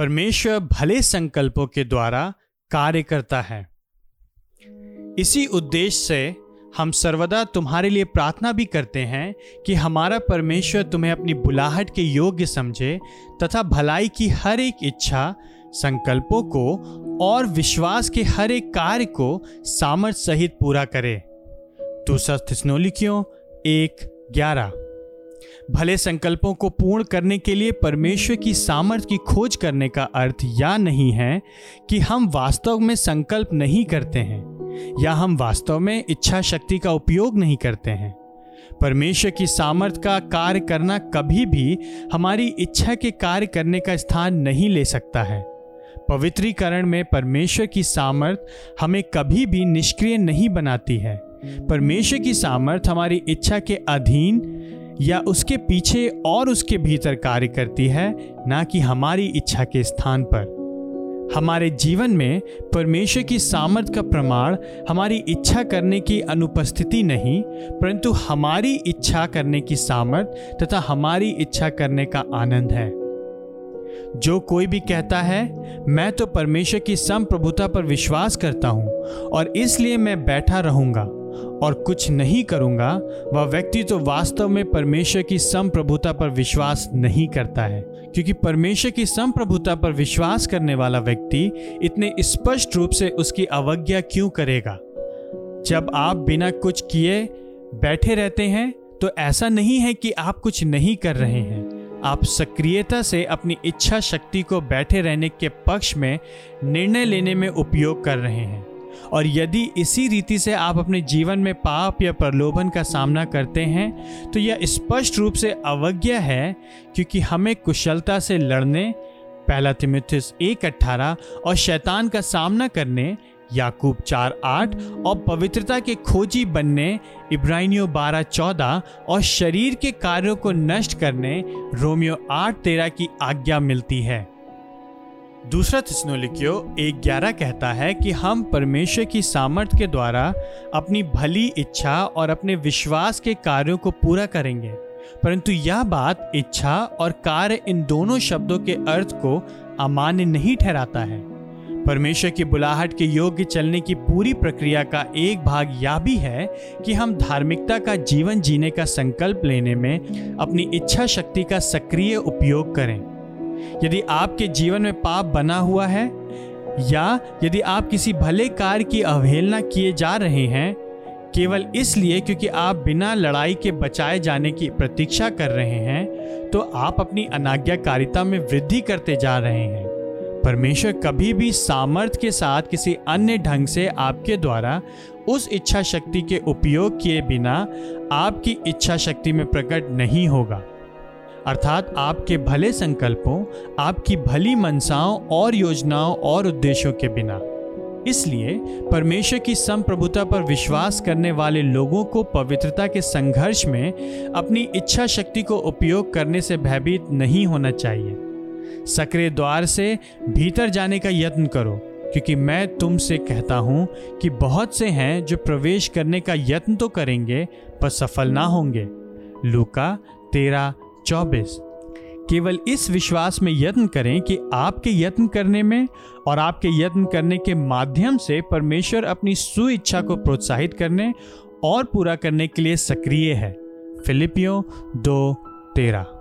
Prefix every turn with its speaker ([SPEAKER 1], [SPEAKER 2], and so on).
[SPEAKER 1] परमेश्वर भले संकल्पों के द्वारा कार्य करता है। इसी उद्देश्य से हम सर्वदा तुम्हारे लिए प्रार्थना भी करते हैं कि हमारा परमेश्वर तुम्हें अपनी बुलाहट के योग्य समझे तथा भलाई की हर एक इच्छा, संकल्पों को और विश्वास के हर एक कार्य को सामर्थ्य सहित पूरा करे। दूसरा थिस्नोलिकियों एक ग्यारह। भले संकल्पों को पूर्ण करने के लिए परमेश्वर की सामर्थ्य की खोज करने का अर्थ या नहीं है कि हम वास्तव में संकल्प नहीं करते हैं, या हम वास्तव में इच्छा शक्ति का उपयोग नहीं करते हैं। परमेश्वर की सामर्थ्य का कार्य करना कभी भी हमारी इच्छा के कार्य करने का स्थान नहीं ले सकता है। पवित्रीकरण में परमेश्वर की सामर्थ हमें कभी भी निष्क्रिय नहीं बनाती है। परमेश्वर की सामर्थ हमारी इच्छा के अधीन या उसके पीछे और उसके भीतर कार्य करती है, ना कि हमारी इच्छा के स्थान पर। हमारे जीवन में परमेश्वर की सामर्थ का प्रमाण हमारी इच्छा करने की अनुपस्थिति नहीं, परंतु हमारी इच्छा करने की सामर्थ तथा हमारी इच्छा करने का आनंद है। जो कोई भी कहता है, मैं तो परमेश्वर की संप्रभुता पर विश्वास करता हूँ और इसलिए मैं बैठा रहूँगा। और कुछ नहीं करूँगा, वह व्यक्ति तो वास्तव में परमेश्वर की संप्रभुता पर विश्वास नहीं करता है। क्योंकि परमेश्वर की संप्रभुता पर विश्वास करने वाला व्यक्ति इतने स्पष्ट रूप से उसकी अवज्ञा क्यों करेगा? जब आप बिना कुछ किए बैठे रहते हैं तो ऐसा नहीं है कि आप कुछ नहीं कर रहे हैं। आप सक्रियता से अपनी इच्छा शक्ति को बैठे रहने के पक्ष में निर्णय लेने में उपयोग कर रहे हैं। और यदि इसी रीति से आप अपने जीवन में पाप या प्रलोभन का सामना करते हैं तो यह स्पष्ट रूप से अवज्ञा है क्योंकि हमें कुशलता से लड़ने, पहला तिमिथिस एक अट्ठारह और शैतान का सामना करने, याकूब चार आठ और पवित्रता के खोजी बनने इब्राहिमियों बारह चौदह और शरीर के कार्यों को नष्ट करने रोमियो आठ तेरह की आज्ञा मिलती है। दूसरा तिस्नोलिकियो एक ग्यारह कहता है कि हम परमेश्वर की सामर्थ्य के द्वारा अपनी भली इच्छा और अपने विश्वास के कार्यों को पूरा करेंगे। परंतु यह बात इच्छा और कार्य इन दोनों शब्दों के अर्थ को अमान्य नहीं ठहराता है। परमेश्वर की बुलाहट के योग्य चलने की पूरी प्रक्रिया का एक भाग यह भी है कि हम धार्मिकता का जीवन जीने का संकल्प लेने में अपनी इच्छा शक्ति का सक्रिय उपयोग करें। यदि आपके जीवन में पाप बना हुआ है, या यदि आप किसी भले कार्य की अवहेलना किए जा रहे हैं, केवल इसलिए क्योंकि आप बिना लड़ाई के बचाए जाने की प्रतीक्षा कर रहे हैं तो आप अपनी अनाज्ञाकारिता में वृद्धि करते जा रहे हैं। परमेश्वर कभी भी सामर्थ्य के साथ किसी अन्य ढंग से आपके द्वारा उस इच्छा शक्ति के उपयोग किए बिना आपकी इच्छा शक्ति में प्रकट नहीं होगा। अर्थात आपके भले संकल्पों, आपकी भली मनसाओं और योजनाओं और उद्देश्यों के बिना। इसलिए परमेश्वर की संप्रभुता पर विश्वास करने वाले लोगों को पवित्रता के संघर्ष में अपनी इच्छा शक्ति को उपयोग करने से भयभीत नहीं होना चाहिए। सक्रिय द्वार से भीतर जाने का यत्न करो, क्योंकि मैं तुमसे कहता हूँ कि बहुत से हैं जो प्रवेश करने का यत्न तो करेंगे, पर सफल ना होंगे। लूका तेरह चौबीस। केवल इस विश्वास में यत्न करें कि आपके यत्न करने में और आपके यत्न करने के माध्यम से परमेश्वर अपनी सुइच्छा को प्रोत्साहित करने और पूरा करने के लिए सक्रिय है। फिलिपियो दो तेरह।